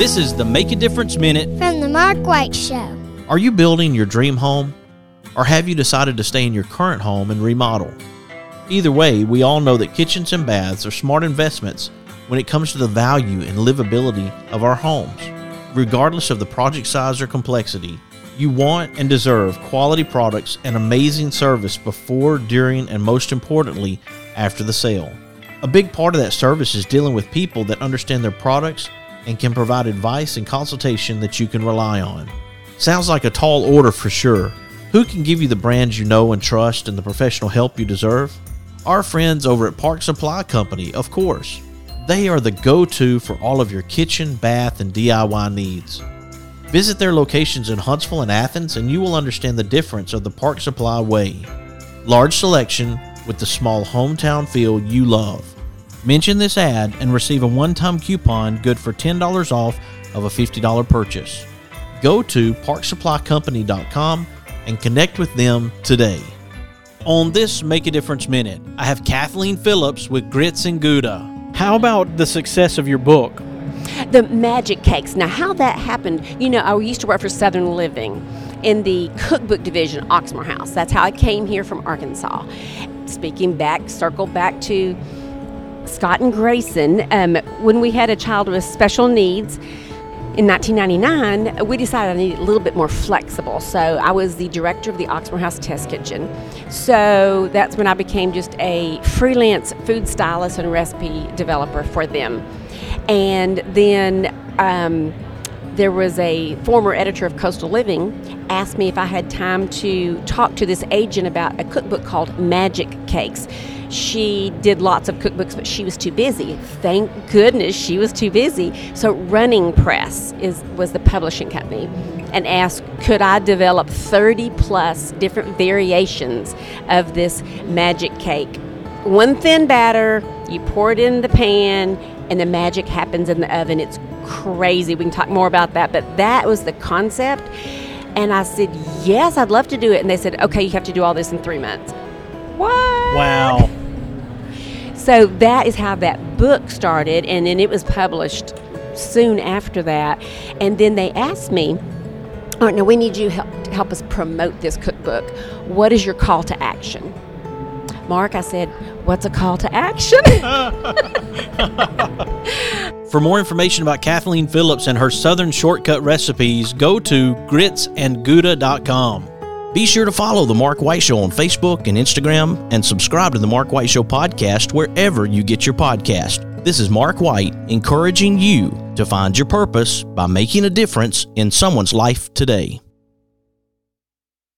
This is the Make a Difference Minute from the Mark White Show. Are you building your dream home? Or have you decided to stay in your current home and remodel? Either way, we all know that kitchens and baths are smart investments when it comes to the value and livability of our homes. Regardless of the project size or complexity, you want and deserve quality products and amazing service before, during, and most importantly, after the sale. A big part of that service is dealing with people that understand their products and can provide advice and consultation that you can rely on. Sounds like a tall order for sure. Who can give you the brands you know and trust and the professional help you deserve? Our friends over at Park Supply Company, of course. They are the go to for all of your kitchen, bath, and DIY needs. Visit their locations in Huntsville and Athens, and you will understand the difference of the Park Supply way. Large selection with the small hometown feel you love. Mention this ad and receive a one time coupon good for $10 off of a $50 purchase. Go to parksupplycompany.com and connect with them today. On this Make a Difference Minute, I have Kathleen Phillips with Grits and Gouda. How about the success of your book? The magic cakes. Now, how that happened, you know, I used to work for Southern Living in the cookbook division, Oxmoor House. That's how I came here from Arkansas. Speaking back, circle back to Scott and Grayson, um, when we had a child with special needs, in 1999, we decided I needed a little bit more flexible. So I was the director of the Oxmoor House Test Kitchen. So that's when I became just a freelance food stylist and recipe developer for them. And then um, there was a former editor of Coastal Living asked me if I had time to talk to this agent about a cookbook called Magic Cakes. She did lots of cookbooks, but she was too busy. Thank goodness she was too busy. So Running Press is was the publishing company, and asked could I develop 30 plus different variations of this magic cake. One thin batter, you pour it in the pan, and the magic happens in the oven. It's crazy. We can talk more about that, but that was the concept. And I said, Yes, I'd love to do it. And they said, Okay, you have to do all this in three months. What? Wow. So that is how that book started, and then it was published soon after that. And then they asked me, All right, now we need you help, to help us promote this cookbook. What is your call to action? Mark, I said, What's a call to action? For more information about Kathleen Phillips and her Southern shortcut recipes, go to gritsandgouda.com. Be sure to follow The Mark White Show on Facebook and Instagram and subscribe to The Mark White Show podcast wherever you get your podcast. This is Mark White encouraging you to find your purpose by making a difference in someone's life today.